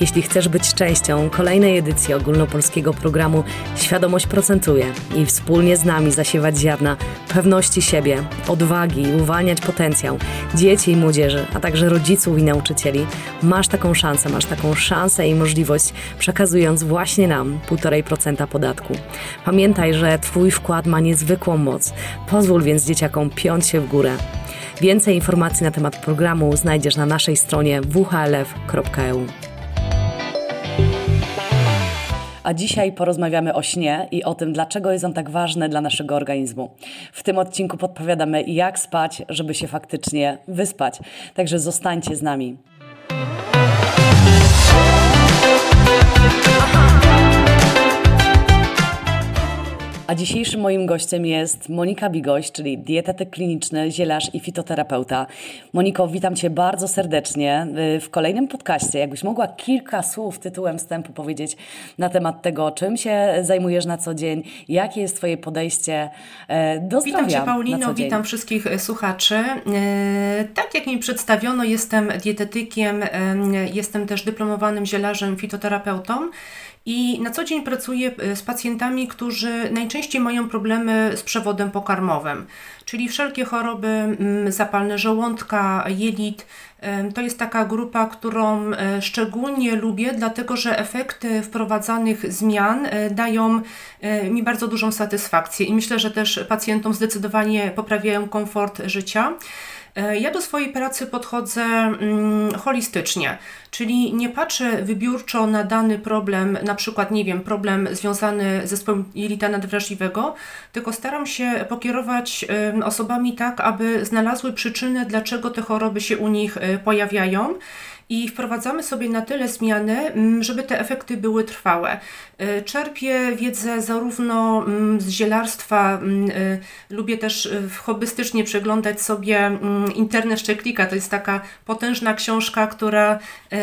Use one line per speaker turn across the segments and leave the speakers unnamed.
Jeśli chcesz być częścią kolejnej edycji ogólnopolskiego programu Świadomość procentuje i wspólnie z nami zasiewać ziarna pewności siebie, odwagi i uwalniać potencjał dzieci i młodzieży, a także rodziców i nauczycieli, masz taką szansę, masz taką szansę i możliwość przekazując właśnie nam 1,5% podatku. Pamiętaj, że Twój wkład ma niezwykłą moc. Pozwól więc dzieciakom piąć się w górę. Więcej informacji na temat programu znajdziesz na naszej stronie whlf.eu. A dzisiaj porozmawiamy o śnie i o tym, dlaczego jest on tak ważny dla naszego organizmu. W tym odcinku podpowiadamy, jak spać, żeby się faktycznie wyspać. Także zostańcie z nami. A dzisiejszym moim gościem jest Monika Bigoś, czyli dietetyk kliniczny, zielarz i fitoterapeuta. Moniko, witam Cię bardzo serdecznie y, w kolejnym podcaście. Jakbyś mogła kilka słów tytułem wstępu powiedzieć na temat tego, czym się zajmujesz na co dzień, jakie jest Twoje podejście e, do zdrowia
Witam Cię Paulino, witam wszystkich e, słuchaczy. E, tak jak mi przedstawiono, jestem dietetykiem, jestem też dyplomowanym zielarzem, fitoterapeutą. I na co dzień pracuję e, z pacjentami, którzy najczęściej mają problemy z przewodem pokarmowym, czyli wszelkie choroby mm, zapalne żołądka, jelit. To jest taka grupa, którą e, szczególnie lubię, dlatego że efekty wprowadzanych zmian e, dają mi bardzo dużą satysfakcję i myślę, że też pacjentom zdecydowanie poprawiają komfort życia. E, ja do swojej pracy podchodzę mm, holistycznie, czyli nie patrzę wybiórczo na dany problem, na przykład, nie wiem, problem związany z zespołem jelita nadwrażliwego, tylko staram się pokierować osobami tak, aby znalazły przyczyny, dlaczego te choroby się u nich e, pojawiają i wprowadzamy sobie na tyle zmiany, mm, żeby te efekty były trwałe. Y, czerpię wiedzę zarówno mm, z zielarstwa, mm, y, lubię też y, hobbystycznie przeglądać sobie Internet Szczeklika. To jest taka potężna książka, która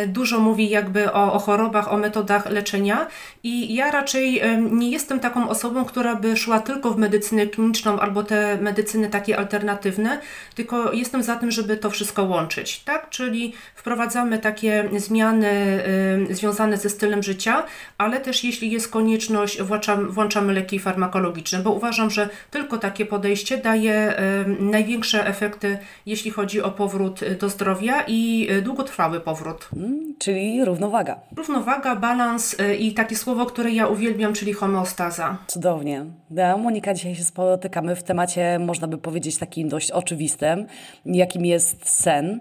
dużo mówi jakby o, o chorobach, o metodach leczenia i ja raczej nie jestem taką osobą, która by szła tylko w medycynę kliniczną albo te medycyny takie alternatywne, tylko jestem za tym, żeby to wszystko łączyć, tak? Czyli wprowadzamy takie zmiany związane ze stylem życia, ale też jeśli jest konieczność, włączamy, włączamy leki farmakologiczne, bo uważam, że tylko takie podejście daje największe efekty, jeśli chodzi o powrót do zdrowia i y, długotrwały powrót.
Hmm, czyli równowaga.
Równowaga, balans i takie słowo, które ja uwielbiam, czyli homeostaza.
Cudownie. Ja, Monika, dzisiaj się spotykamy w temacie, można by powiedzieć, takim dość oczywistym, jakim jest sen,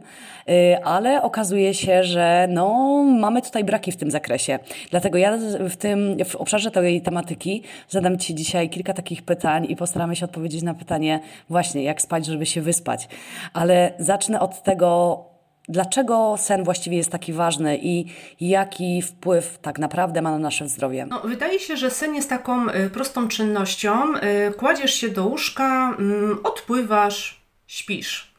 ale okazuje się, że no, mamy tutaj braki w tym zakresie. Dlatego ja w tym, w obszarze tej tematyki zadam Ci dzisiaj kilka takich pytań i postaramy się odpowiedzieć na pytanie właśnie, jak spać, żeby się wyspać. Ale zacznę od tego, Dlaczego sen właściwie jest taki ważny i jaki wpływ tak naprawdę ma na nasze zdrowie?
No, wydaje się, że sen jest taką y, prostą czynnością. Y, kładziesz się do łóżka, y, odpływasz, śpisz.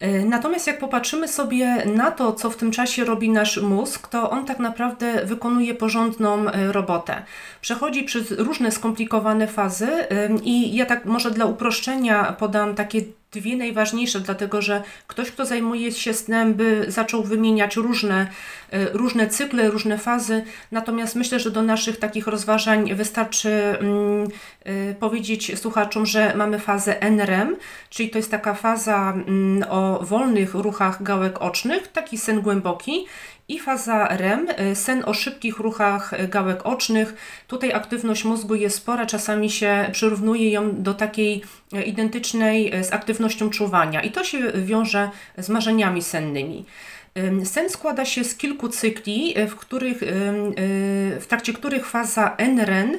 E, natomiast jak popatrzymy sobie na to, co w tym czasie robi nasz mózg, to on tak naprawdę wykonuje porządną robotę. Przechodzi przez różne skomplikowane fazy i ja tak może dla uproszczenia podam takie dwie najważniejsze, dlatego że ktoś, kto zajmuje się snem, by zaczął wymieniać różne, e, różne cykle, różne fazy. Natomiast myślę, że do naszych takich rozważań wystarczy mm, y, powiedzieć słuchaczom, że mamy fazę NREM, czyli to jest taka faza mm, o wolnych ruchach gałek ocznych, taki sen głęboki i faza REM, y, sen o szybkich ruchach y, gałek ocznych. Tutaj aktywność mózgu jest spora, czasami się przyrównuje ją do takiej y, identycznej z aktywnością czuwania i to się wiąże z marzeniami sennymi. Sen składa się z kilku cykli, w, których, w trakcie których faza NREN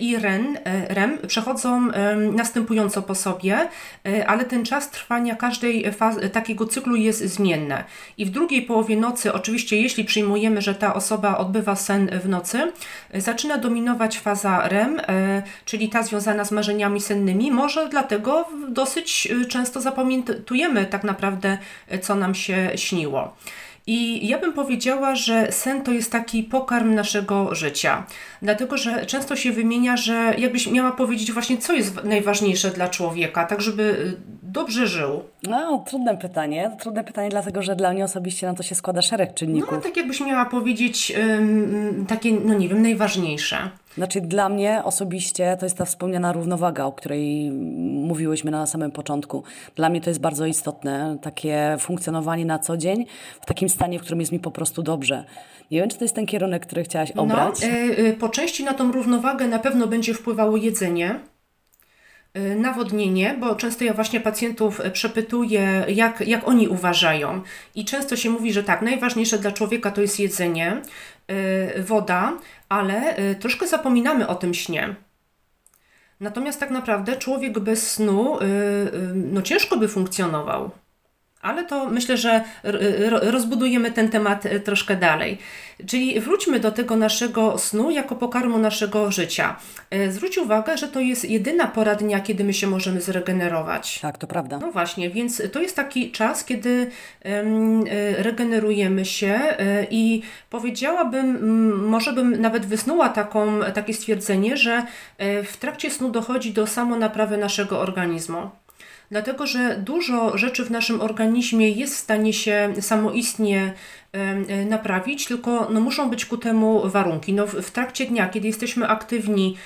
i REN, e, REM przechodzą następująco po sobie, e, ale ten czas trwania każdej fazy, takiego cyklu jest zmienny. I w drugiej połowie nocy, oczywiście jeśli przyjmujemy, że ta osoba odbywa sen w nocy, zaczyna dominować faza REM, e, czyli ta związana z marzeniami sennymi. Może dlatego dosyć często zapamiętujemy tak naprawdę, co nam się śniło. I ja bym powiedziała, że sen to jest taki pokarm naszego życia. Dlatego, że często się wymienia, że jakbyś miała powiedzieć właśnie, co jest najważniejsze dla człowieka, tak żeby y, dobrze żył.
No, trudne pytanie. Trudne pytanie, dlatego że dla mnie osobiście na to się składa szereg czynników.
No, tak jakbyś miała powiedzieć ym, takie, no nie wiem, najważniejsze.
Znaczy, dla mnie osobiście to jest ta wspomniana równowaga, o której mówiłyśmy na samym początku. Dla mnie to jest bardzo istotne, takie funkcjonowanie na co dzień w takim stanie, w którym jest mi po prostu dobrze. Nie wiem, czy to jest ten kierunek, który chciałaś obrać.
No, po części na tą równowagę na pewno będzie wpływało jedzenie Y, nawodnienie, bo często ja właśnie pacjentów przepytuję, jak, jak oni uważają. I często się mówi, że tak, najważniejsze dla człowieka to jest jedzenie, woda, ale yy, troszkę zapominamy o tym śnie. Natomiast tak naprawdę człowiek bez snu yy, no ciężko by funkcjonował. Ale to myślę, że rozbudujemy ten temat e, troszkę dalej. Czyli wróćmy do tego naszego snu jako pokarmu naszego życia. E, zwróć uwagę, że to jest jedyna pora dnia, kiedy my się możemy zregenerować.
Tak, to prawda.
No właśnie, więc to jest taki czas, kiedy e, regenerujemy się i powiedziałabym, może bym nawet wysnuła taką, takie stwierdzenie, że w trakcie snu dochodzi do samonaprawy naszego organizmu dlatego że dużo rzeczy w naszym organizmie jest w stanie się samoistnie naprawić, tylko no, muszą być ku temu warunki. No, w, trakcie dnia, kiedy jesteśmy aktywni,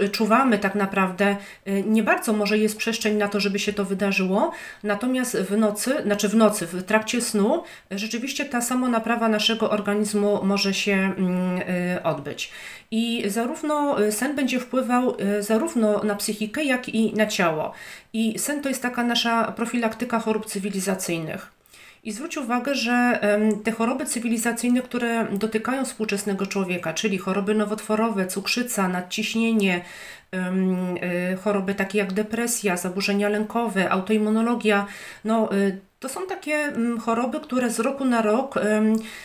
e, czuwamy tak naprawdę, e, nie bardzo może jest przestrzeń na to, żeby się to wydarzyło, natomiast w nocy, znaczy w nocy, w trakcie snu, rzeczywiście ta samonaprawa naszego organizmu może się mm, odbyć. I zarówno sen będzie wpływał zarówno na psychikę, jak i na ciało. I sen to jest taka nasza profilaktyka chorób cywilizacyjnych. I zwróć uwagę, że te choroby cywilizacyjne, które dotykają współczesnego człowieka, czyli choroby nowotworowe, cukrzyca, nadciśnienie, e, choroby takie jak depresja, zaburzenia lękowe, autoimmunologia, no y, to są takie choroby, które z roku na rok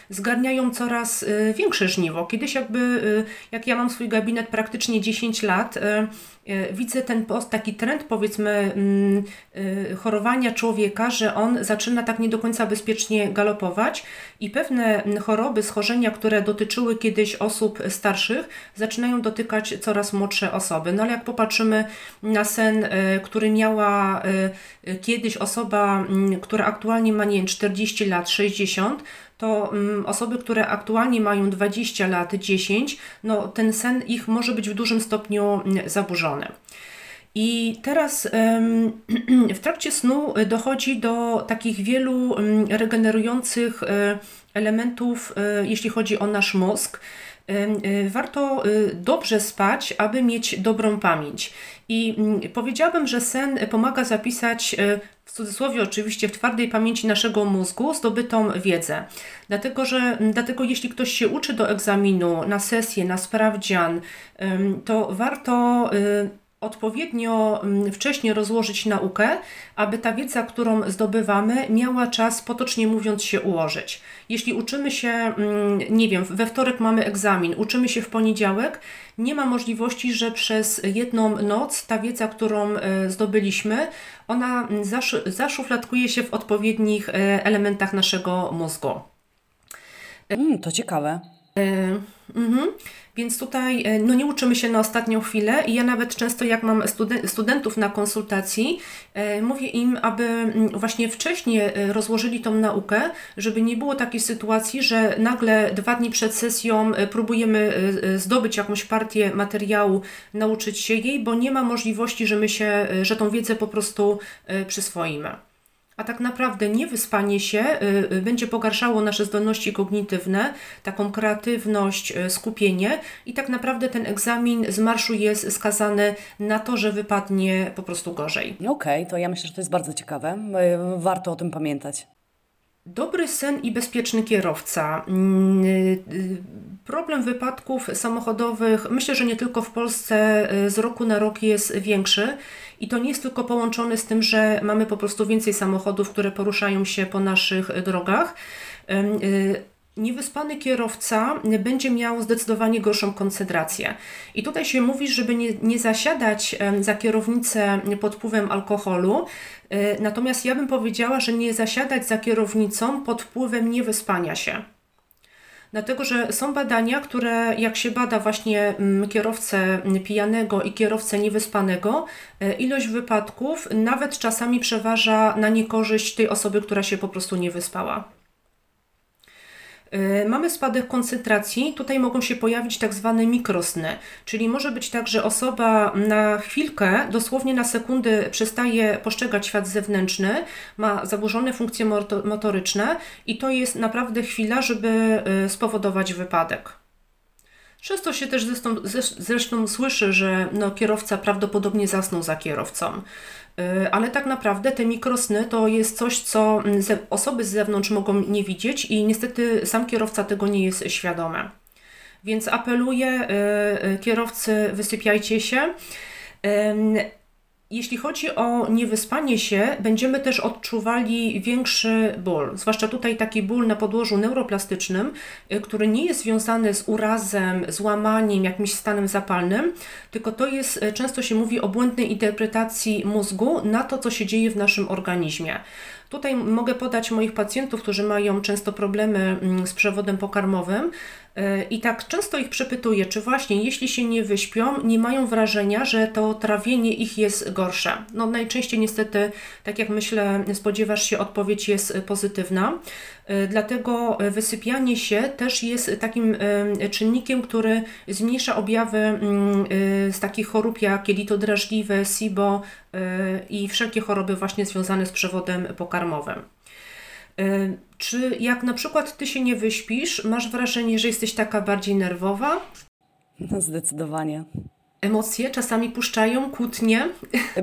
zgarniają coraz y, większe żniwo. Kiedyś jakby, jak ja mam swój gabinet praktycznie 10 lat, widzę ten taki trend powiedzmy mm, chorowania człowieka, że on zaczyna tak nie do końca bezpiecznie galopować i pewne choroby, schorzenia, które dotyczyły kiedyś osób starszych, zaczynają dotykać coraz młodsze osoby. No ale jak popatrzymy na sen, który miała kiedyś osoba, mm, która aktualnie ma, nie wiem, 40 lat, 60, to um, osoby, które aktualnie mają 20 lat, 10, no ten sen ich może być w dużym stopniu mm, zaburzony. I teraz w trakcie snu dochodzi do takich wielu regenerujących e, elementów, e, jeśli chodzi o nasz mózg. E, warto dobrze spać, aby mieć dobrą pamięć. I mm, powiedziałabym, że sen pomaga zapisać w cudzysłowie oczywiście w twardej pamięci naszego mózgu zdobytą wiedzę. Dlatego, że dlatego jeśli ktoś się uczy do egzaminu, na sesję, na sprawdzian, to warto odpowiednio wcześnie rozłożyć naukę, aby ta wiedza, którą zdobywamy, miała czas, potocznie mówiąc, się ułożyć. Jeśli uczymy się, nie wiem, we wtorek mamy egzamin, uczymy się w poniedziałek, nie ma możliwości, że przez jedną noc ta wiedza, którą e, zdobyliśmy, ona zaszufladkuje się w odpowiednich e, elementach naszego mózgu.
Mm, to ciekawe. E,
mhm. Więc tutaj e, no, nie uczymy się na ostatnią chwilę i ja nawet często jak mam studentów na konsultacji, e, mówię im, aby mm, właśnie wcześniej e, rozłożyli tą naukę, żeby nie było takiej sytuacji, że nagle dwa dni przed sesją próbujemy zdobyć jakąś partię materiału, nauczyć się jej, bo nie ma możliwości, że my się, że tą wiedzę po prostu przyswoimy a tak naprawdę niewyspanie się y, y, będzie pogarszało nasze zdolności kognitywne, taką kreatywność, y, skupienie i tak naprawdę ten egzamin z marszu jest skazany na to, że wypadnie po prostu gorzej.
Okej, okay, to ja myślę, że to jest bardzo ciekawe. Warto o tym pamiętać.
Dobry sen i bezpieczny kierowca. Mm, problem wypadków samochodowych, myślę, że nie tylko w Polsce, z roku na rok jest większy. I to nie jest tylko połączone z tym, że mamy po prostu więcej samochodów, które poruszają się po naszych drogach. Y, niewyspany kierowca będzie miał zdecydowanie gorszą koncentrację. I tutaj się mówi, żeby nie, nie zasiadać za kierownicę pod wpływem alkoholu, y, natomiast ja bym powiedziała, że nie zasiadać za kierownicą pod wpływem niewyspania się. Dlatego, że są badania, które jak się bada właśnie mm, kierowcę pijanego i kierowcę niewyspanego, e, ilość wypadków nawet czasami przeważa na niekorzyść tej osoby, która się po prostu nie wyspała. E, mamy spadek koncentracji, tutaj mogą się pojawić tak zwane mikrosny, czyli może być tak, że osoba na chwilkę, dosłownie na sekundę przestaje postrzegać świat zewnętrzny, ma zaburzone funkcje motoryczne i to jest naprawdę chwila, żeby e, spowodować wypadek. Często się też zresztą, zresztą słyszy, że no, kierowca prawdopodobnie zasnął za kierowcą. Y, ale tak naprawdę te mikrosny to jest coś, co mm, osoby z zewnątrz mogą nie widzieć i niestety sam kierowca tego nie jest świadomy. Więc apeluję, y, y, kierowcy, wysypiajcie się. Jeśli chodzi o niewyspanie się, będziemy też odczuwali większy ból, zwłaszcza tutaj taki ból na podłożu neuroplastycznym, y, który nie jest związany z urazem, złamaniem, jakimś stanem zapalnym, tylko to jest, y, często się mówi o błędnej interpretacji mózgu na to, co się dzieje w naszym organizmie. Tutaj mogę podać moich pacjentów, którzy mają często problemy mm, z przewodem pokarmowym, I tak często ich przepytuję, czy właśnie jeśli się nie wyśpią, nie mają wrażenia, że to trawienie ich jest gorsze. No najczęściej niestety, tak jak myślę, spodziewasz się, odpowiedź jest pozytywna. E, dlatego wysypianie się też jest takim e, czynnikiem, który zmniejsza objawy mm, z takich chorób jak jelito drażliwe, SIBO i wszelkie choroby właśnie związane z przewodem pokarmowym. Czy jak na przykład ty się nie wyśpisz, masz wrażenie, że jesteś taka bardziej nerwowa?
No zdecydowanie.
Emocje czasami puszczają, kłótnie.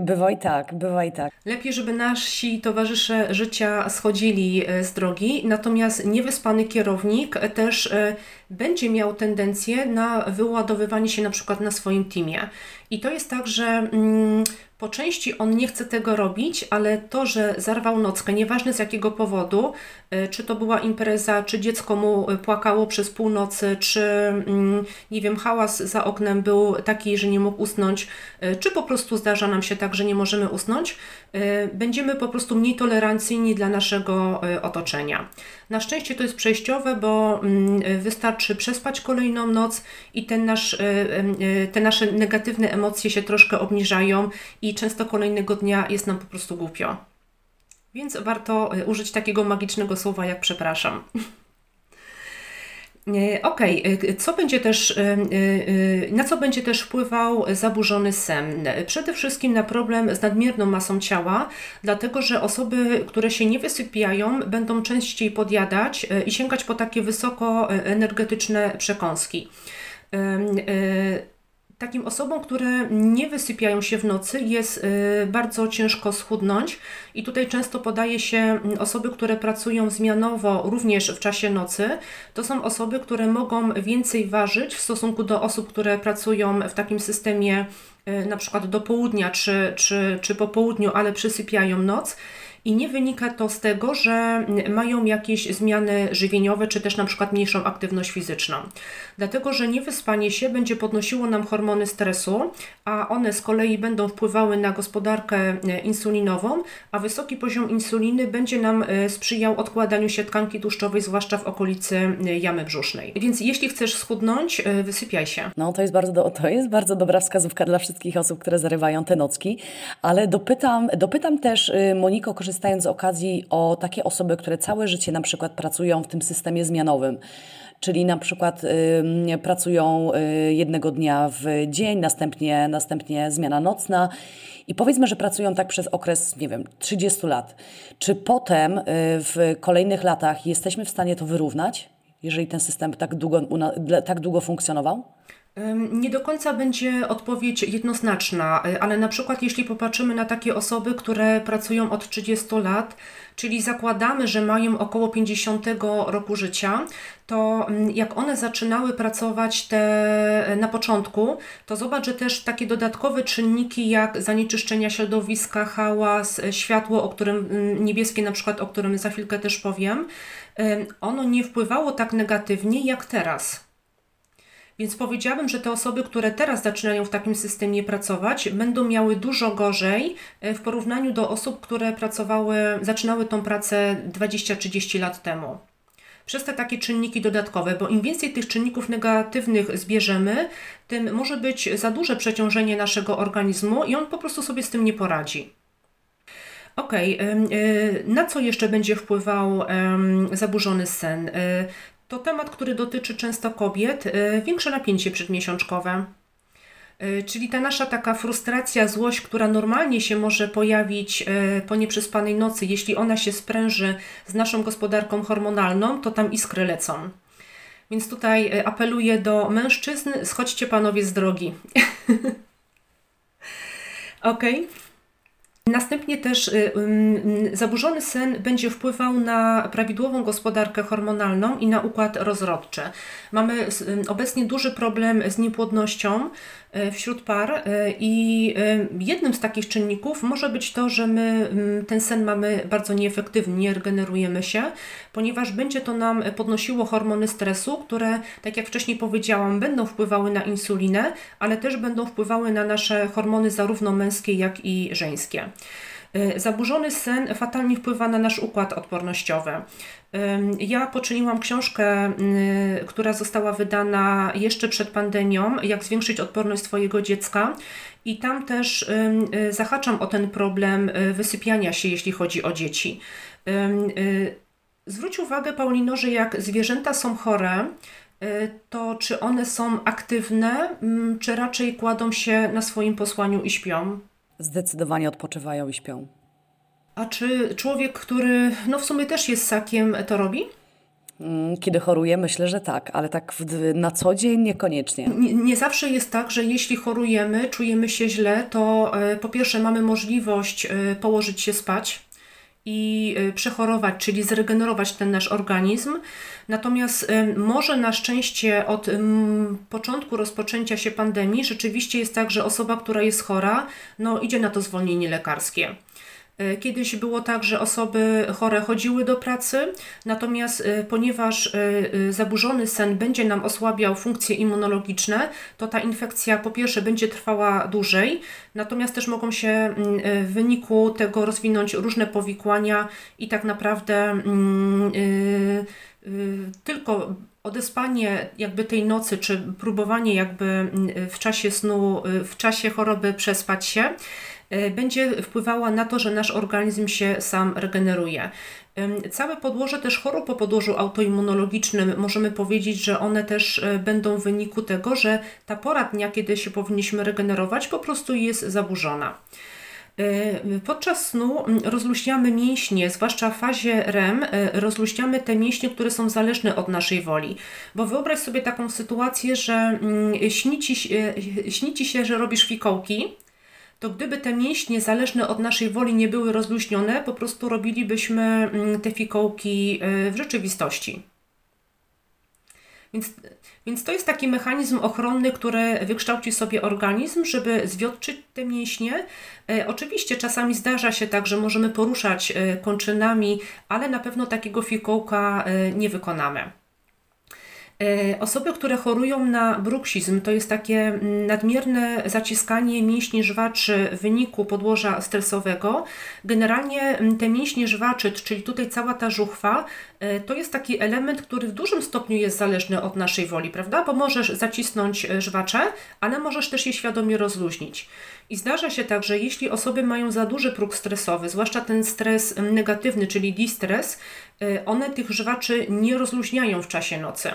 Bywa i tak, bywa i tak.
Lepiej, żeby nasi towarzysze życia schodzili e, z drogi, natomiast niewyspany kierownik też e, będzie miał tendencję na wyładowywanie się na przykład na swoim teamie. I to jest tak, że mm, po części on nie chce tego robić, ale to, że zarwał nockę, nieważne z jakiego powodu, y, czy to była impreza, czy dziecko mu płakało przez północy, czy mm, nie wiem, hałas za oknem był taki, że nie mógł usnąć, y, czy po prostu zdarza nam się tak, że nie możemy usnąć, y, będziemy po prostu mniej tolerancyjni dla naszego otoczenia. Na szczęście to jest przejściowe, bo mm, wystarczy przespać kolejną noc i ten nasz, te nasze negatywne emocje się troszkę obniżają i często kolejnego dnia jest nam po prostu głupio. Więc warto użyć takiego magicznego słowa jak przepraszam. E, okej, okay. E, co będzie też, na co będzie też wpływał zaburzony sen? Przede wszystkim na problem z nadmierną masą ciała, dlatego że osoby, które się nie wysypiają, będą częściej podjadać i sięgać po takie wysoko energetyczne przekąski takim osobom, które nie wysypiają się w nocy, jest y, bardzo ciężko schudnąć i tutaj często podaje się mm, osoby, które pracują zmianowo również w czasie nocy. To są osoby, które mogą więcej ważyć w stosunku do osób, które pracują w takim systemie y, na przykład do południa czy, czy, czy po południu, ale przysypiają noc i nie wynika to z tego, że mają jakieś zmiany żywieniowe, czy też na przykład mniejszą aktywność fizyczną. Dlatego, że niewyspanie się będzie podnosiło nam hormony stresu, a one z kolei będą wpływały na gospodarkę e, insulinową, a wysoki poziom insuliny będzie nam e, sprzyjał odkładaniu się tkanki tłuszczowej, zwłaszcza w okolicy e, jamy brzusznej. Więc jeśli chcesz schudnąć, wysypiaj się.
No to jest bardzo, do, to jest bardzo dobra wskazówka dla wszystkich osób, które zarywają te nocki, ale dopytam, dopytam też Moniko, korzystając korzystając z okazji o takie osoby, które całe życie na przykład pracują w tym systemie zmianowym, czyli na przykład y, pracują y, jednego dnia w dzień, następnie, następnie zmiana nocna i powiedzmy, że pracują tak przez okres, nie wiem, 30 lat. Czy potem y, w kolejnych latach jesteśmy w stanie to wyrównać, jeżeli ten system tak długo, tak długo funkcjonował?
Nie do końca będzie odpowiedź jednoznaczna, e, ale na przykład jeśli popatrzymy na takie osoby, które pracują od 30 lat, czyli zakładamy, że mają około 50 roku życia, to mm, jak one zaczynały pracować te, e, na początku, to zobacz, że też takie dodatkowe czynniki jak zanieczyszczenia środowiska, hałas, e, światło, o którym mm, niebieskie na przykład, o którym za chwilkę też powiem, ono nie wpływało tak negatywnie jak teraz. Więc powiedziałabym, że te osoby, które teraz zaczynają w takim systemie pracować, będą miały dużo gorzej e, w porównaniu do osób, które pracowały, zaczynały tą pracę 20-30 lat temu. przez te takie czynniki dodatkowe, bo im więcej tych czynników negatywnych zbierzemy, tym może być za duże przeciążenie naszego organizmu i on po prostu sobie z tym nie poradzi. Ok, na co jeszcze będzie wpływał zaburzony sen? To temat, który dotyczy często kobiet, większe napięcie przedmiesiączkowe. Czyli ta nasza taka frustracja, złość, która normalnie się może pojawić po nieprzespanej nocy, jeśli ona się spręży z naszą gospodarką hormonalną, to tam iskry lecą. Więc tutaj apeluję do mężczyzn, schodźcie panowie z drogi. Okej. Okay. Następnie też y, zaburzony sen będzie wpływał na prawidłową gospodarkę hormonalną i na układ rozrodczy. Mamy obecnie duży problem z niepłodnością y, wśród par y, i jednym z takich czynników może być to, że my ten sen mamy bardzo nieefektywny, nie regenerujemy się, ponieważ będzie to nam podnosiło hormony stresu, które, tak jak wcześniej powiedziałam, będą wpływały na insulinę, ale też będą wpływały na nasze hormony zarówno męskie, jak i żeńskie. Y, zaburzony sen fatalnie wpływa na nasz układ odpornościowy. Ja poczyniłam książkę, y, która została wydana jeszcze przed pandemią, jak zwiększyć odporność swojego dziecka. I tam też y, zahaczam o ten problem wysypiania się, jeśli chodzi o dzieci. Zwróć uwagę, Paulino, że jak zwierzęta są chore, to czy one są aktywne, mm, czy raczej kładą się na swoim posłaniu i śpią?
Zdecydowanie odpoczywają i śpią.
A czy człowiek, który no w sumie też jest sakiem, to robi?
Mm, kiedy choruje, myślę, że tak, ale tak w, na co dzień niekoniecznie.
Nie, nie, zawsze jest tak, że jeśli chorujemy, czujemy się źle, to e, po pierwsze mamy możliwość e, położyć się spać, i y, przechorować, czyli zregenerować ten nasz organizm. Natomiast y, może na szczęście od początku rozpoczęcia się pandemii rzeczywiście jest tak, że osoba, która jest chora, no idzie na to zwolnienie lekarskie. E, kiedyś było tak, że osoby chore chodziły do pracy, natomiast e, ponieważ e, zaburzony sen będzie nam osłabiał funkcje immunologiczne, to ta infekcja po pierwsze będzie trwała dłużej, natomiast też mogą się mm, w wyniku tego rozwinąć różne powikłania i tak naprawdę mm, tylko odespanie jakby tej nocy, czy próbowanie jakby mm, w czasie snu, w czasie choroby przespać się, będzie wpływała na to, że nasz organizm się sam regeneruje. Całe podłoże też chorób po podłożu autoimmunologicznym możemy powiedzieć, że one też e, będą w wyniku tego, że ta pora dnia, kiedy się powinniśmy regenerować, po prostu jest zaburzona. E, podczas snu rozluźniamy mięśnie, zwłaszcza w fazie REM, rozluźniamy te mięśnie, które są zależne od naszej woli. Bo wyobraź sobie taką sytuację, że śni ci, śni ci się, że robisz fikołki, to gdyby te mięśnie zależne od naszej woli nie były rozluźnione, po prostu robilibyśmy mm, te fikołki y, w rzeczywistości. Więc, więc to jest taki mechanizm ochronny, który wykształci sobie organizm, żeby zwiotczyć te mięśnie. E, oczywiście czasami zdarza się tak, że możemy poruszać e, kończynami, ale na pewno takiego fikołka e, nie wykonamy. E, osoby, które chorują na bruksizm, to jest takie mm, nadmierne zaciskanie mięśni żwaczy w wyniku podłoża stresowego. Generalnie mm, te mięśnie żwaczy, czyli tutaj cała ta żuchwa, e, to jest taki element, który w dużym stopniu jest zależny od naszej woli, prawda? Bo możesz zacisnąć e, żwacze, ale możesz też je świadomie rozluźnić. I zdarza się tak, że jeśli osoby mają za duży próg stresowy, zwłaszcza ten stres mm, negatywny, czyli distres, one tych żwaczy nie rozluźniają w czasie nocy.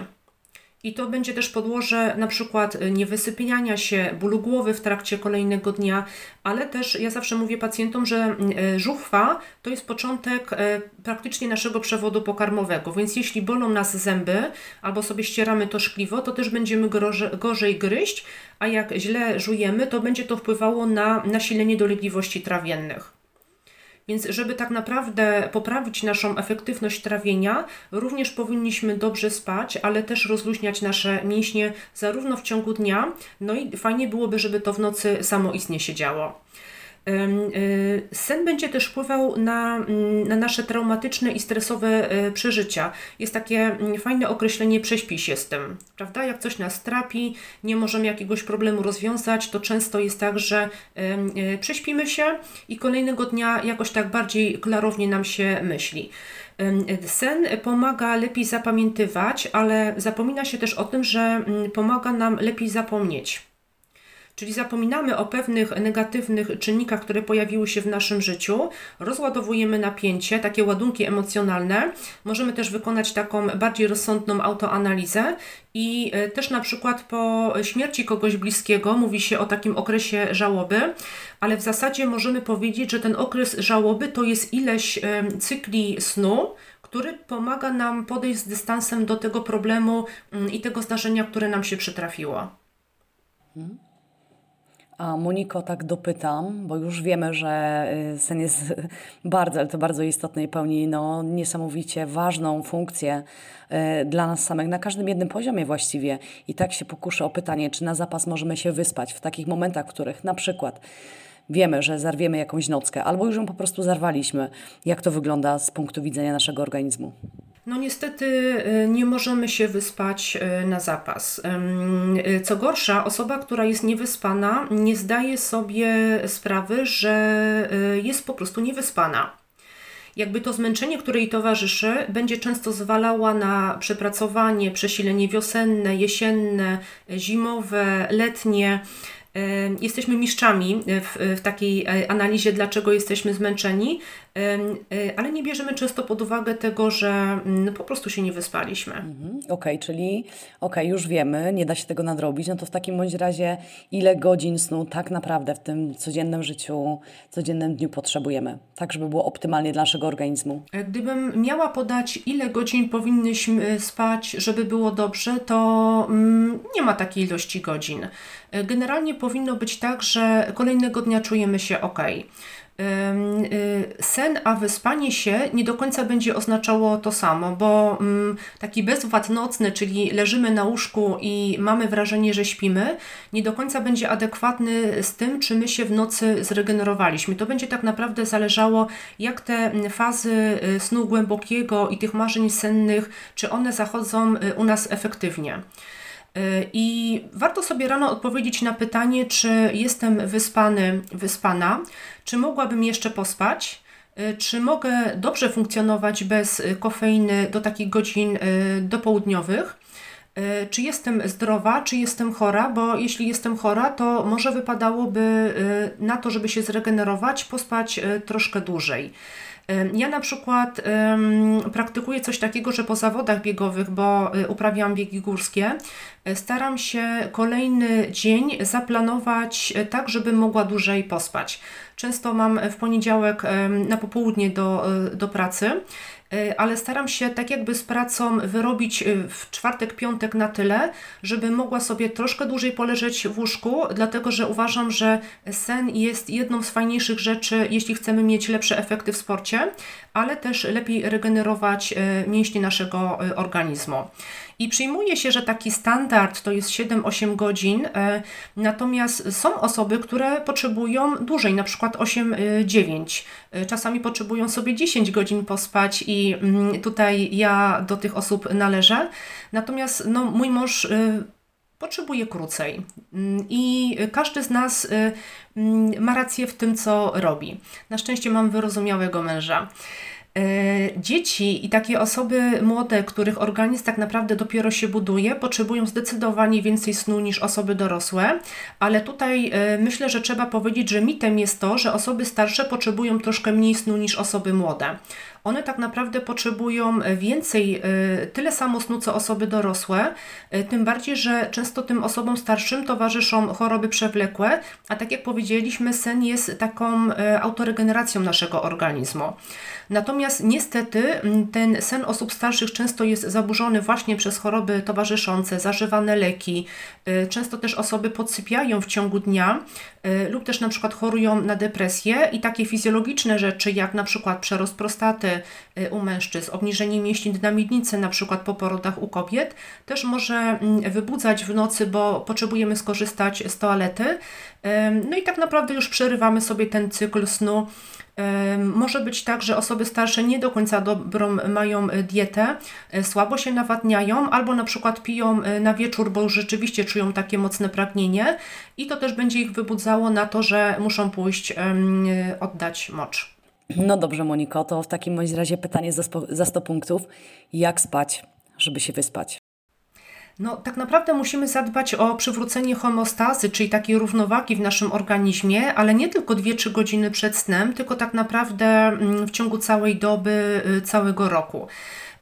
I to będzie też podłoże na przykład y, niewysypiania się, bólu głowy w trakcie kolejnego dnia, ale też ja zawsze mówię pacjentom, że y, żuchwa to jest początek y, praktycznie naszego przewodu pokarmowego, więc jeśli bolą nas zęby albo sobie ścieramy to szkliwo, to też będziemy gorzej, gorzej gryźć, a jak źle żujemy, to będzie to wpływało na nasilenie dolegliwości trawiennych. Więc żeby tak naprawdę poprawić naszą efektywność trawienia, również powinniśmy dobrze spać, ale też rozluźniać nasze mięśnie zarówno w ciągu dnia, no i fajnie byłoby, żeby to w nocy samoistnie się działo. Sen będzie też wpływał na, mm, na nasze traumatyczne i stresowe przeżycia. Jest takie mm, fajne określenie prześpi się z tym, prawda? Jak coś nas trapi, nie możemy jakiegoś problemu rozwiązać, to często jest tak, że prześpimy się i kolejnego dnia jakoś tak bardziej klarownie nam się myśli. Sen pomaga lepiej zapamiętywać, ale zapomina się też o tym, że mm, pomaga nam lepiej zapomnieć. Czyli zapominamy o pewnych negatywnych czynnikach, które pojawiły się w naszym życiu, rozładowujemy napięcie, takie ładunki emocjonalne. Możemy też wykonać taką bardziej rozsądną autoanalizę i e, też na przykład po śmierci kogoś bliskiego mówi się o takim okresie żałoby, ale w zasadzie możemy powiedzieć, że ten okres żałoby to jest ileś cykli snu, który pomaga nam podejść z dystansem do tego problemu mm, i tego zdarzenia, które nam się przytrafiło.
Hmm. A Moniko, tak dopytam, bo już wiemy, że y, sen jest bardzo, ale to bardzo istotny i pełni no, niesamowicie ważną funkcję y, dla nas samych na każdym jednym poziomie właściwie. I tak się pokuszę o pytanie, czy na zapas możemy się wyspać w takich momentach, w których na przykład wiemy, że zarwiemy jakąś nockę, albo już ją po prostu zarwaliśmy. Jak to wygląda z punktu widzenia naszego organizmu?
No niestety y, nie możemy się wyspać y, na zapas. Y, co gorsza, osoba, która jest niewyspana, nie zdaje sobie sprawy, że jest po prostu niewyspana. Jakby to zmęczenie, które jej towarzyszy, będzie często zwalała na przepracowanie, przesilenie wiosenne, jesienne, zimowe, letnie jesteśmy mistrzami w, w, takiej e, analizie, dlaczego jesteśmy zmęczeni, e, ale nie bierzemy często pod uwagę tego, że mm, po prostu się nie wyspaliśmy. Mhm,
okej, okay, czyli okay, już wiemy, nie da się tego nadrobić, no to w takim bądź razie ile godzin snu tak naprawdę w tym codziennym życiu, codziennym dniu potrzebujemy, tak żeby było optymalnie dla naszego organizmu?
E, gdybym miała podać, ile godzin powinnyśmy spać, żeby było dobrze, to mm, nie ma takiej ilości godzin. Generalnie powinno być tak, że kolejnego dnia czujemy się ok. Sen, a wyspanie się nie do końca będzie oznaczało to samo, bo mm, taki bezwład nocny, czyli leżymy na łóżku i mamy wrażenie, że śpimy, nie do końca będzie adekwatny z tym, czy my się w nocy zregenerowaliśmy. To będzie tak naprawdę zależało, jak te fazy y, snu głębokiego i tych marzeń sennych, czy one zachodzą y, u nas efektywnie. Y, I warto sobie rano odpowiedzieć na pytanie, czy jestem wyspany, wyspana, czy mogłabym jeszcze pospać, y, czy mogę dobrze funkcjonować bez kofeiny do takich godzin y, dopołudniowych. Czy jestem zdrowa, czy jestem chora, bo jeśli jestem chora, to może wypadałoby na to, żeby się zregenerować, pospać troszkę dłużej. Ja na przykład praktykuję coś takiego, że po zawodach biegowych, bo y, uprawiam biegi górskie, y, staram się kolejny dzień zaplanować y, tak, żebym mogła dłużej pospać. Często mam w poniedziałek na popołudnie do, do pracy E, ale staram się tak jakby z pracą wyrobić e, w czwartek, piątek na tyle, żeby mogła sobie troszkę dłużej poleżeć w łóżku, dlatego że uważam, że sen jest jedną z fajniejszych rzeczy, jeśli chcemy mieć lepsze efekty w sporcie, ale też lepiej regenerować e, mięśnie naszego organizmu. I przyjmuje się, że taki standard to jest 7-8 godzin, e, natomiast są osoby, które potrzebują dłużej, na przykład 8-9. E, czasami potrzebują sobie 10 godzin pospać i mm, tutaj ja do tych osób należę. Natomiast no, mój mąż e, potrzebuje krócej. Mm, I każdy z nas mm, ma rację w tym, co robi. Na szczęście mam wyrozumiałego męża. E, dzieci i takie osoby młode, których organizm tak naprawdę dopiero się buduje, potrzebują zdecydowanie więcej snu niż osoby dorosłe, ale tutaj e, myślę, że trzeba powiedzieć, że mitem jest to, że osoby starsze potrzebują troszkę mniej snu niż osoby młode one tak naprawdę potrzebują więcej, e, tyle samo snu co osoby dorosłe, tym bardziej, że często tym osobom starszym towarzyszą choroby przewlekłe, a tak jak powiedzieliśmy, sen jest taką autoregeneracją naszego organizmu. Natomiast niestety ten sen osób starszych często jest zaburzony właśnie przez choroby towarzyszące, zażywane leki. Często też osoby podsypiają w ciągu dnia lub też na przykład chorują na depresję i takie fizjologiczne rzeczy jak na przykład przerost prostaty, Y, u mężczyzn, obniżenie mięśni na miednicy, na przykład po porodach u kobiet, też może mm, wybudzać w nocy, bo potrzebujemy skorzystać z toalety No i tak naprawdę już przerywamy sobie ten cykl snu. Może być tak, że osoby starsze nie do końca dobrą mają dietę, słabo się nawadniają, albo na przykład piją na wieczór, bo rzeczywiście czują takie mocne pragnienie i to też będzie ich wybudzało na to, że muszą pójść oddać mocz.
No dobrze, Moniko, to w takim razie pytanie za 100 punktów. Jak spać, żeby się wyspać?
No, tak naprawdę musimy zadbać o przywrócenie homostazy, czyli takiej równowagi w naszym organizmie, ale nie tylko 2-3 godziny przed snem, tylko tak naprawdę mm, w ciągu całej doby, y, całego roku.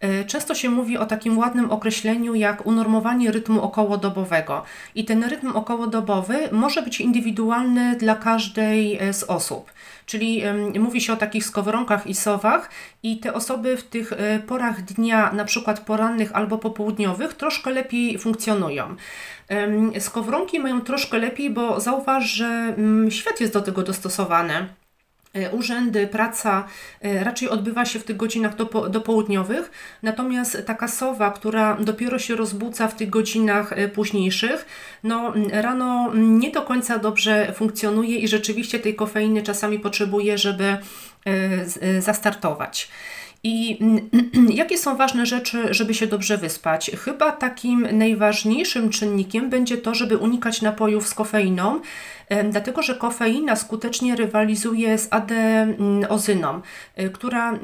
Y, często się mówi o takim ładnym określeniu jak unormowanie rytmu okołodobowego. I ten rytm okołodobowy może być indywidualny dla każdej y, z osób. Czyli mówi się o takich skowronkach i sowach i te osoby w tych e, porach dnia, na przykład porannych albo popołudniowych, troszkę lepiej funkcjonują. Skowronki mają troszkę lepiej, bo zauważ, że mm, świat jest do tego dostosowany. E, urzędy, praca e, raczej odbywa się w tych godzinach dopołudniowych, natomiast ta kasowa, która dopiero się rozbudza w tych godzinach e, późniejszych, no rano nie do końca dobrze funkcjonuje i rzeczywiście tej kofeiny czasami potrzebuje, żeby zastartować. I jakie są ważne rzeczy, żeby się dobrze wyspać? Chyba takim najważniejszym czynnikiem będzie to, żeby unikać napojów z kofeiną, dlatego że kofeina skutecznie rywalizuje z adenozyną, e, która mm,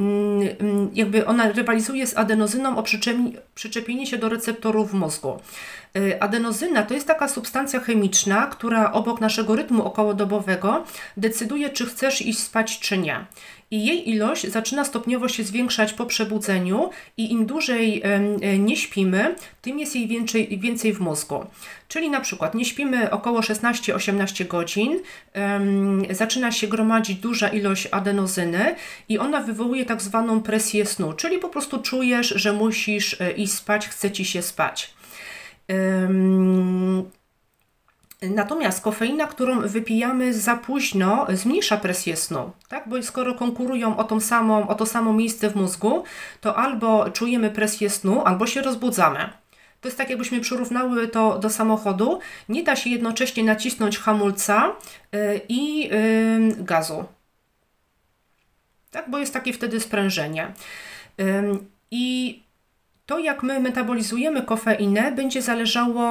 mm, jakby ona rywalizuje z adenozyną o przyczepienie się do receptorów w mózgu. E, adenozyna to jest taka substancja chemiczna, która obok naszego rytmu okołodobowego decyduje, czy chcesz iść spać, czy nie i jej ilość zaczyna stopniowo się zwiększać po przebudzeniu i im dłużej e, nie śpimy, tym jest jej więcej, więcej w mózgu. Czyli na przykład nie śpimy około 16-18 godzin, zaczyna się gromadzić duża ilość adenozyny i ona wywołuje tak zwaną presję snu, czyli po prostu czujesz, że musisz e, iść spać, chce ci się spać. Natomiast kofeina, którą wypijamy za późno, zmniejsza presję snu, tak? bo skoro konkurują o, tą samą, o to samo miejsce w mózgu, to albo czujemy presję snu, albo się rozbudzamy. To jest tak, jakbyśmy przyrównały to do samochodu. Nie da się jednocześnie nacisnąć hamulca yy, i yy, gazu. Tak, bo jest takie wtedy sprężenie. I to, jak my metabolizujemy kofeinę, będzie zależało,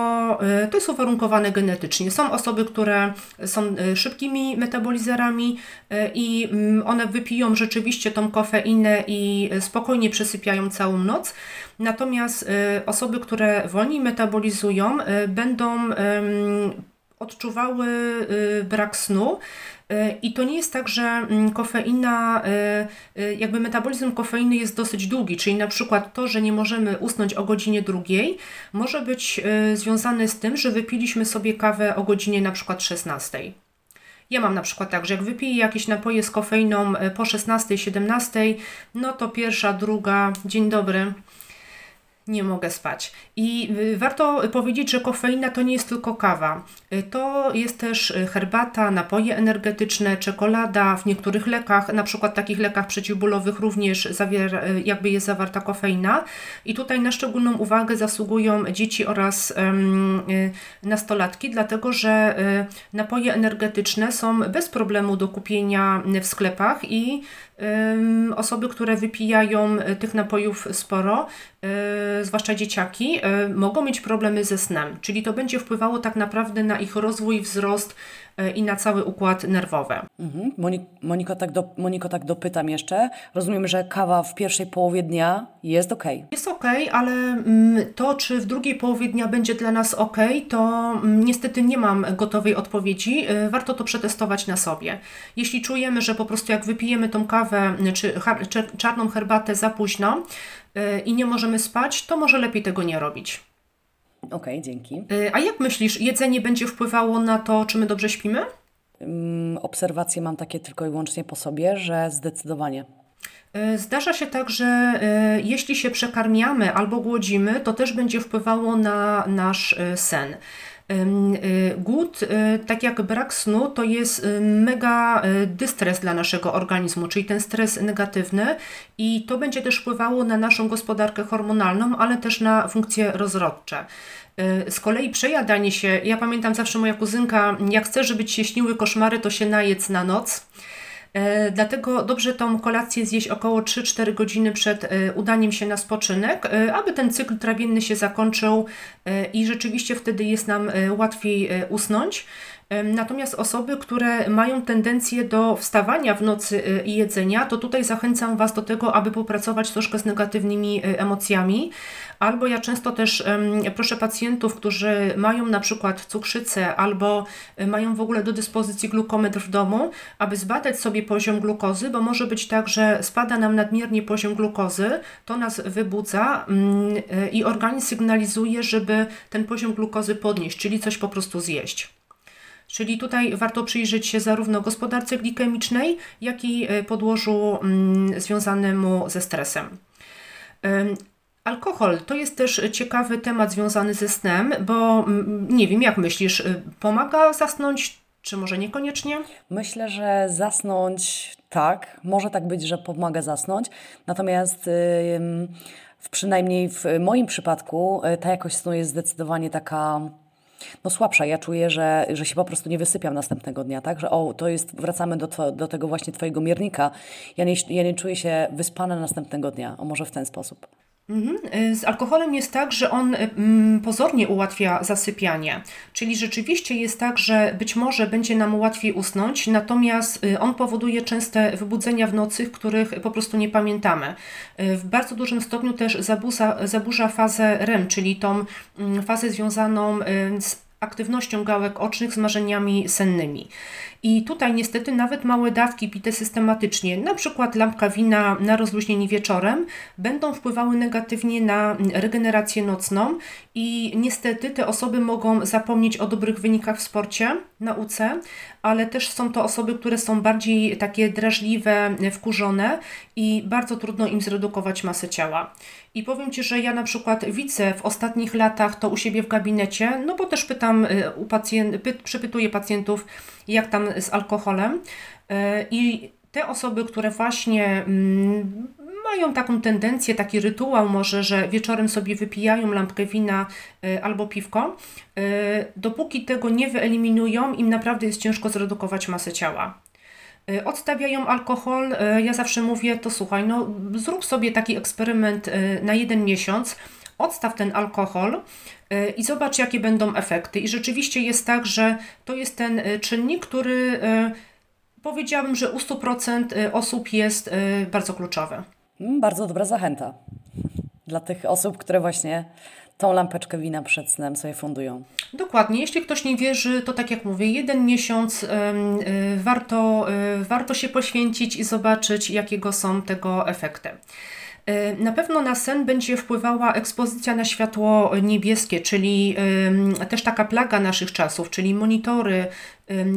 e, to jest uwarunkowane genetycznie. Są osoby, które są szybkimi metabolizerami i mm, one wypiją rzeczywiście tą kofeinę i spokojnie przesypiają całą noc. Natomiast osoby, które wolniej metabolizują, będą odczuwały brak snu. I to nie jest tak, że mm, kofeina, y, y, jakby metabolizm kofeiny jest dosyć długi, czyli na przykład to, że nie możemy usnąć o godzinie drugiej, może być y, związane z tym, że wypiliśmy sobie kawę o godzinie na przykład 16. Ja mam na przykład tak, że jak wypiję jakieś napoje z kofeiną po 16, 17, no to pierwsza, druga, dzień dobry, nie mogę spać. I y, warto powiedzieć, że kofeina to nie jest tylko kawa. Y, to jest też y, herbata, napoje energetyczne, czekolada. W niektórych lekach, na przykład takich lekach przeciwbólowych również zawiera, jakby jest zawarta kofeina. I tutaj na szczególną uwagę zasługują dzieci oraz nastolatki, dlatego że napoje energetyczne są bez problemu do kupienia w sklepach i osoby, które wypijają tych napojów sporo, zwłaszcza dzieciaki, E, mogą mieć problemy ze snem, czyli to będzie wpływało tak naprawdę na ich rozwój, wzrost e, i na cały układ nerwowy.
Mhm. Moniko, tak do, Moniko, tak dopytam jeszcze. Rozumiem, że kawa w pierwszej połowie dnia jest ok.
Jest ok, ale mm, to, czy w drugiej połowie dnia będzie dla nas ok, to mm, niestety nie mam gotowej odpowiedzi. E, warto to przetestować na sobie. Jeśli czujemy, że po prostu jak wypijemy tą kawę czy, czarną herbatę za późno, Y, i nie możemy spać, to może lepiej tego nie robić.
Okej, okay, dzięki.
Y, a jak myślisz, jedzenie będzie wpływało na to, czy my dobrze śpimy?
Obserwacje mam takie tylko i wyłącznie po sobie, że zdecydowanie.
Y, zdarza się tak, że jeśli się przekarmiamy albo głodzimy, to też będzie wpływało na nasz sen. Głód, tak jak brak snu, to jest mega dystres dla naszego organizmu, czyli ten stres negatywny i to będzie też wpływało na naszą gospodarkę hormonalną, ale też na funkcje rozrodcze. Z kolei przejadanie się, ja pamiętam zawsze moja kuzynka, jak chce, żeby ci się śniły koszmary, to się najedz na noc. E, dlatego dobrze tą kolację zjeść około 3-4 godziny przed e, udaniem się na spoczynek, e, aby ten cykl trawienny się zakończył i rzeczywiście wtedy jest nam łatwiej usnąć. Natomiast osoby, które mają tendencję do wstawania w nocy y, i jedzenia, to tutaj zachęcam Was do tego, aby popracować troszkę z negatywnymi y, emocjami. Albo ja często też proszę pacjentów, którzy mają na przykład cukrzycę albo y, mają w ogóle do dyspozycji glukometr w domu, aby zbadać sobie poziom glukozy, bo może być tak, że spada nam nadmiernie poziom glukozy, to nas wybudza mm, i organizm sygnalizuje, żeby ten poziom glukozy podnieść, czyli coś po prostu zjeść. Czyli tutaj warto przyjrzeć się zarówno gospodarce glikemicznej, jak i e, podłożu mm, związanemu ze stresem. Alkohol to jest też ciekawy temat związany ze snem, bo mm, nie wiem, jak myślisz, y, pomaga zasnąć, czy może niekoniecznie?
Myślę, że zasnąć tak, może tak być, że pomaga zasnąć, natomiast w, przynajmniej w moim przypadku y, ta jakość snu jest zdecydowanie taka no słabsza. Ja czuję, że, że się po prostu nie wysypiam następnego dnia, tak? Że o, to jest, wracamy do, do tego właśnie Twojego miernika. Ja nie, ja nie czuję się wyspana następnego dnia. O może w ten sposób.
Mhm. Y, z alkoholem jest tak, że on y, mm, pozornie ułatwia zasypianie, czyli rzeczywiście jest tak, że być może będzie nam łatwiej usnąć, natomiast y, on powoduje częste wybudzenia w nocy, których po prostu nie pamiętamy. W bardzo dużym stopniu też zaburza, zaburza fazę REM, czyli tą mm, fazę związaną z aktywnością gałek ocznych z marzeniami sennymi. I tutaj niestety nawet małe dawki pite systematycznie, na przykład lampka wina na rozluźnienie wieczorem, będą wpływały negatywnie na regenerację nocną i niestety te osoby mogą zapomnieć o dobrych wynikach w sporcie, nauce, ale też są to osoby, które są bardziej takie drażliwe, wkurzone i bardzo trudno im zredukować masę ciała. I powiem Ci, że ja na przykład widzę w ostatnich latach to u siebie w gabinecie, no bo też pytam y, u pacjent, py, przepytuję pacjentów, jak tam z alkoholem. Y, I te osoby, które właśnie mm, mają taką tendencję, taki rytuał może, że wieczorem sobie wypijają lampkę wina y, albo piwko, dopóki tego nie wyeliminują, im naprawdę jest ciężko zredukować masę ciała. Odstawiają alkohol. Ja zawsze mówię, to słuchaj, no zrób sobie taki eksperyment na jeden miesiąc, odstaw ten alkohol i zobacz, jakie będą efekty. I rzeczywiście jest tak, że to jest ten czynnik, który powiedziałabym, że u 100% osób jest bardzo kluczowy.
Mm, bardzo dobra zachęta dla tych osób, które właśnie tą lampeczkę wina przed snem sobie fundują.
Dokładnie. Jeśli ktoś nie wierzy, to tak jak mówię, jeden miesiąc y, warto, y, warto się poświęcić i zobaczyć, jakiego są tego efekty. Y, na pewno na sen będzie wpływała ekspozycja na światło niebieskie, czyli też taka plaga naszych czasów, czyli monitory,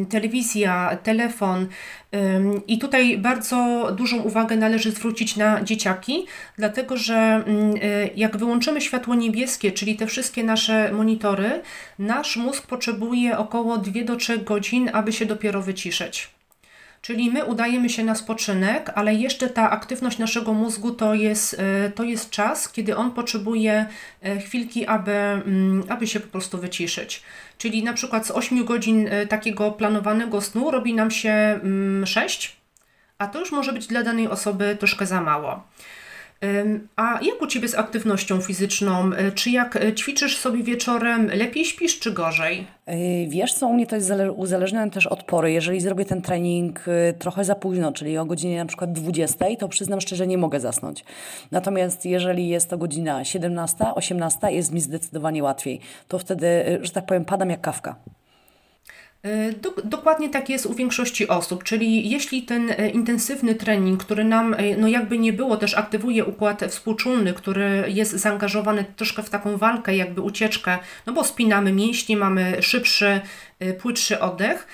telewizja, telefon. I tutaj bardzo dużą uwagę należy zwrócić na dzieciaki, dlatego że y, jak wyłączymy światło niebieskie, czyli te wszystkie nasze monitory, nasz mózg potrzebuje około 2 do 3 godzin, aby się dopiero wyciszyć. Czyli my udajemy się na spoczynek, ale jeszcze ta aktywność naszego mózgu to jest, e, to jest czas, kiedy on potrzebuje e, chwilki, aby, mm, aby się po prostu wyciszyć. Czyli na przykład z 8 godzin e, takiego planowanego snu robi nam się 6, mm, a to już może być dla danej osoby troszkę za mało. A jak u Ciebie z aktywnością fizyczną? E, czy jak e, ćwiczysz sobie wieczorem, lepiej śpisz czy gorzej?
Wiesz co, u mnie to jest uzależnione też od pory. Jeżeli zrobię ten trening trochę za późno, czyli o godzinie na przykład 20, to przyznam szczerze, nie mogę zasnąć. Natomiast jeżeli jest to godzina 17, 18, jest mi zdecydowanie łatwiej. To wtedy, że tak powiem, padam jak kawka.
E, dokładnie tak jest u większości osób, czyli jeśli ten e, intensywny trening, który nam e, no jakby nie było, też aktywuje układ współczulny, który jest zaangażowany troszkę w taką walkę, jakby ucieczkę, no bo spinamy mięśnie, mamy szybszy, płytszy oddech,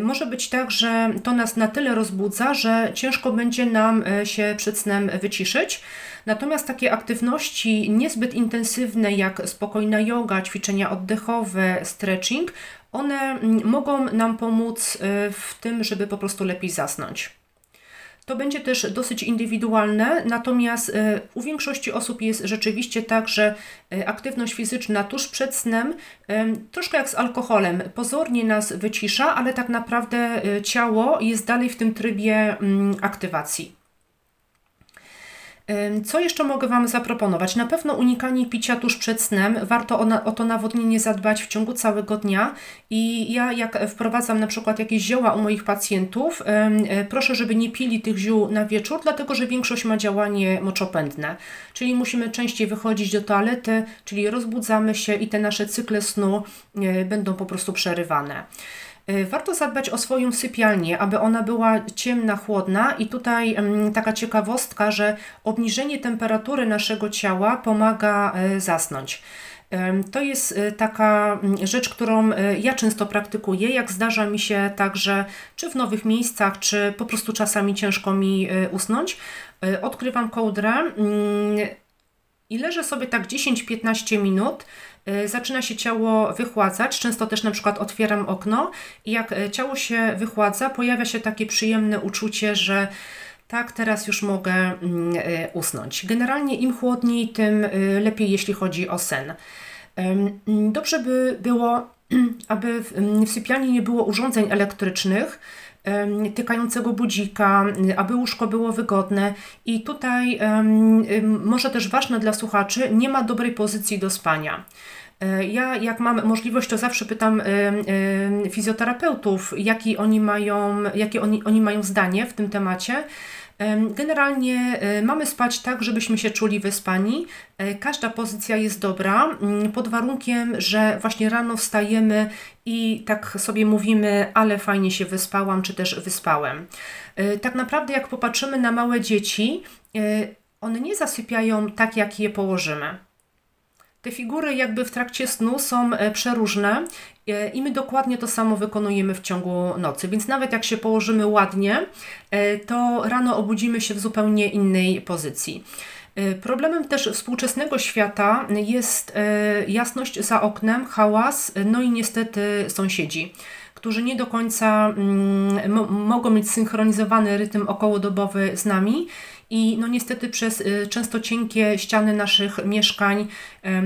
Może być tak, że to nas na tyle rozbudza, że ciężko będzie nam się przed snem wyciszyć. Natomiast takie aktywności niezbyt intensywne, jak spokojna yoga, ćwiczenia oddechowe, stretching, one mm, mogą nam pomóc w tym, żeby po prostu lepiej zasnąć. To będzie też dosyć indywidualne, natomiast e, u większości osób jest rzeczywiście tak, że e, aktywność fizyczna tuż przed snem, troszkę jak z alkoholem, pozornie nas wycisza, ale tak naprawdę ciało jest dalej w tym trybie mm, aktywacji. Co jeszcze mogę Wam zaproponować? Na pewno unikanie picia tuż przed snem. Warto o, na, o to nawodnienie zadbać w ciągu całego dnia. I ja, jak wprowadzam na przykład jakieś zioła u moich pacjentów, e, proszę, żeby nie pili tych ziół na wieczór, dlatego że większość ma działanie moczopędne. Czyli musimy częściej wychodzić do toalety, czyli rozbudzamy się i te nasze cykle snu e, będą po prostu przerywane. Y, warto zadbać o swoją sypialnię, aby ona była ciemna, chłodna i tutaj taka ciekawostka, że obniżenie temperatury naszego ciała pomaga y, zasnąć. To jest y, taka rzecz, którą ja często praktykuję, jak zdarza mi się także, czy w nowych miejscach, czy po prostu czasami ciężko mi usnąć. Odkrywam kołdrę mm, i leżę sobie tak 10-15 minut zaczyna się ciało wychładzać. Często też na przykład otwieram okno i jak y, ciało się wychładza, pojawia się takie przyjemne uczucie, że tak, teraz już mogę mm, y, usnąć. Generalnie im chłodniej, tym lepiej, jeśli chodzi o sen. Mm, dobrze by było, aby w sypialni nie było urządzeń elektrycznych, tykającego budzika, aby łóżko było wygodne. I tutaj może też ważne dla słuchaczy, nie ma dobrej pozycji do spania. E, ja, jak mam możliwość, to zawsze pytam fizjoterapeutów, jaki oni mają, jakie oni, oni mają zdanie w tym temacie. Generalnie e, mamy spać tak, żebyśmy się czuli wyspani. E, każda pozycja jest dobra, mm, pod warunkiem, że właśnie rano wstajemy i tak sobie mówimy, ale fajnie się wyspałam, czy też wyspałem. Tak naprawdę, jak popatrzymy na małe dzieci, one nie zasypiają tak, jak je położymy. Te figury jakby w trakcie snu są e, przeróżne e, i my dokładnie to samo wykonujemy w ciągu nocy. Więc nawet jak się położymy ładnie, e, to rano obudzimy się w zupełnie innej pozycji. Problemem też współczesnego świata jest jasność za oknem, hałas, no i niestety sąsiedzi którzy nie do końca mm, mogą mieć synchronizowany rytm okołodobowy z nami i no niestety przez y, często cienkie ściany naszych mieszkań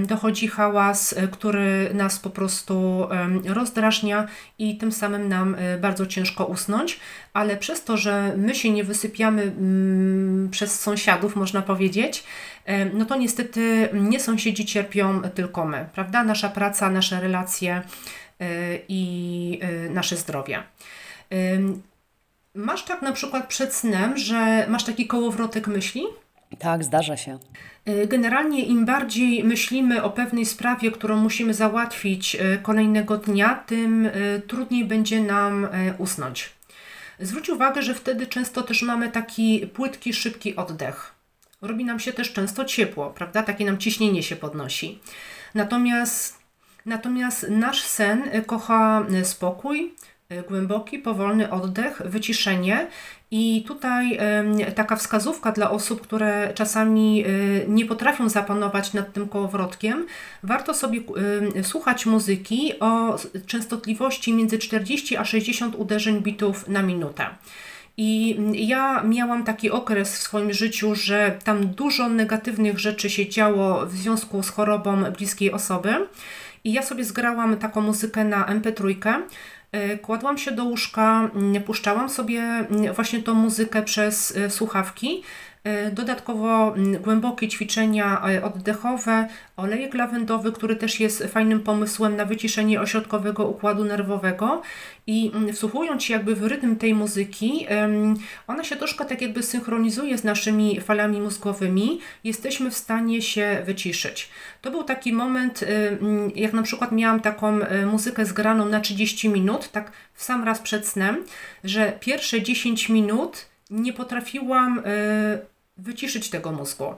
dochodzi hałas, y, który nas po prostu rozdrażnia i tym samym nam y, bardzo ciężko usnąć, ale przez to, że my się nie wysypiamy mm, przez sąsiadów, można powiedzieć, no to niestety nie sąsiedzi cierpią, tylko my, prawda? Nasza praca, nasze relacje i nasze zdrowie. Masz tak na przykład przed snem, że masz taki kołowrotek myśli?
Tak, zdarza się.
Y, generalnie im bardziej myślimy o pewnej sprawie, którą musimy załatwić y, kolejnego dnia, tym y, trudniej będzie nam usnąć. Zwróć uwagę, że wtedy często też mamy taki płytki, szybki oddech. Robi nam się też często ciepło, prawda? Takie nam ciśnienie się podnosi. Natomiast, natomiast nasz sen kocha spokój, głęboki, powolny oddech, wyciszenie. I tutaj taka wskazówka dla osób, które czasami e, nie potrafią zapanować nad tym kołowrotkiem, warto sobie słuchać muzyki o częstotliwości między 40 a 60 uderzeń bitów na minutę. I ja miałam taki okres w swoim życiu, że tam dużo negatywnych rzeczy się działo w związku z chorobą bliskiej osoby. I ja sobie zgrałam taką muzykę na MP3, E, kładłam się do łóżka, mm, puszczałam sobie mm, właśnie tą muzykę przez e, słuchawki. E, dodatkowo mm, głębokie ćwiczenia oddechowe, olejek lawendowy, który też jest fajnym pomysłem na wyciszenie ośrodkowego układu nerwowego i wsłuchując się jakby w rytm tej muzyki, ona się troszkę tak jakby synchronizuje z naszymi falami mózgowymi, jesteśmy w stanie się wyciszyć. To był taki moment, jak na przykład miałam taką muzykę zgraną na 30 minut, tak w sam raz przed snem, że pierwsze 10 minut nie potrafiłam y, wyciszyć tego mózgu.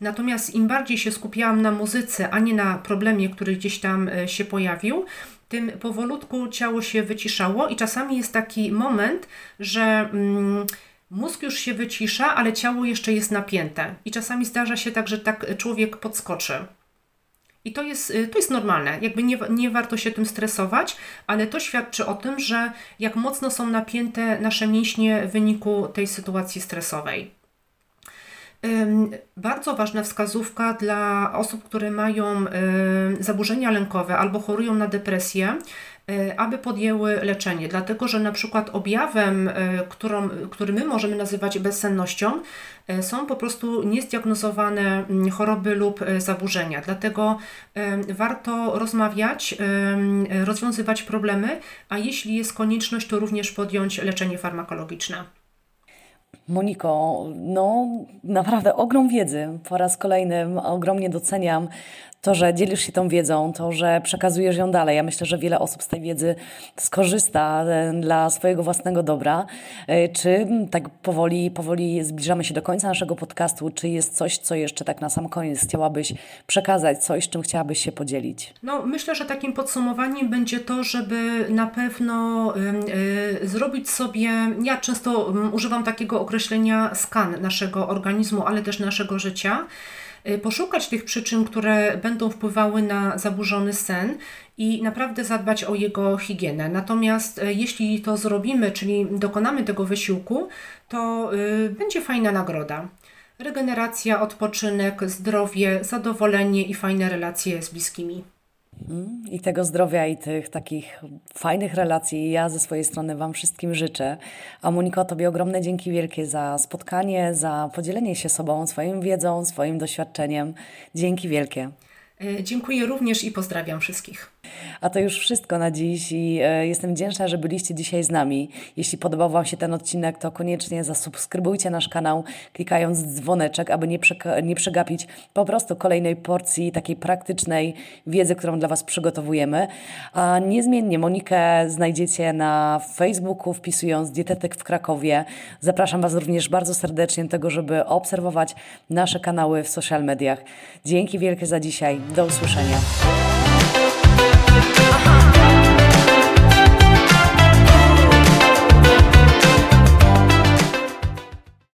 Natomiast im bardziej się skupiałam na muzyce, a nie na problemie, który gdzieś tam y, się pojawił, tym powolutku ciało się wyciszało i czasami jest taki moment, że mm, mózg już się wycisza, ale ciało jeszcze jest napięte. I czasami zdarza się tak, że tak człowiek podskoczy. I to jest, to jest normalne, jakby nie, nie warto się tym stresować, ale to świadczy o tym, że jak mocno są napięte nasze mięśnie w wyniku tej sytuacji stresowej. Bardzo ważna wskazówka dla osób, które mają zaburzenia lękowe albo chorują na depresję, aby podjęły leczenie, dlatego że na przykład objawem, e, którą, który my możemy nazywać bezsennością, e, są po prostu niezdiagnozowane mm, choroby lub zaburzenia. Dlatego warto rozmawiać, rozwiązywać problemy, a jeśli jest konieczność, to również podjąć leczenie farmakologiczne.
Moniko, no naprawdę ogrom wiedzy. Po raz kolejny ogromnie doceniam to, że dzielisz się tą wiedzą, to, że przekazujesz ją dalej. Ja myślę, że wiele osób z tej wiedzy skorzysta e, dla swojego własnego dobra. E, czy tak powoli, powoli zbliżamy się do końca naszego podcastu? Czy jest coś, co jeszcze tak na sam koniec chciałabyś przekazać, coś, czym chciałabyś się podzielić?
No, myślę, że takim podsumowaniem będzie to, żeby na pewno y, zrobić sobie, ja często używam takiego określenia skan naszego organizmu, ale też naszego życia. Y, poszukać tych przyczyn, które będą wpływały na zaburzony sen i naprawdę zadbać o jego higienę. Natomiast y, jeśli to zrobimy, czyli dokonamy tego wysiłku, to y, będzie fajna nagroda. Regeneracja, odpoczynek, zdrowie, zadowolenie i fajne relacje z bliskimi.
I tego zdrowia i tych takich fajnych relacji ja ze swojej strony Wam wszystkim życzę. A Moniko, Tobie ogromne dzięki wielkie za spotkanie, za podzielenie się sobą, swoją wiedzą, swoim doświadczeniem. Dzięki wielkie.
E, dziękuję również i pozdrawiam wszystkich.
A to już wszystko na dziś i e, jestem wdzięczna, że byliście dzisiaj z nami. Jeśli podobał Wam się ten odcinek, to koniecznie zasubskrybujcie nasz kanał, klikając dzwoneczek, aby nie, nie przegapić po prostu kolejnej porcji takiej praktycznej wiedzy, którą dla Was przygotowujemy. A niezmiennie Monikę znajdziecie na Facebooku, wpisując Dietetyk w Krakowie. Zapraszam Was również bardzo serdecznie do tego, żeby obserwować nasze kanały w social mediach. Dzięki wielkie za dzisiaj. Do usłyszenia.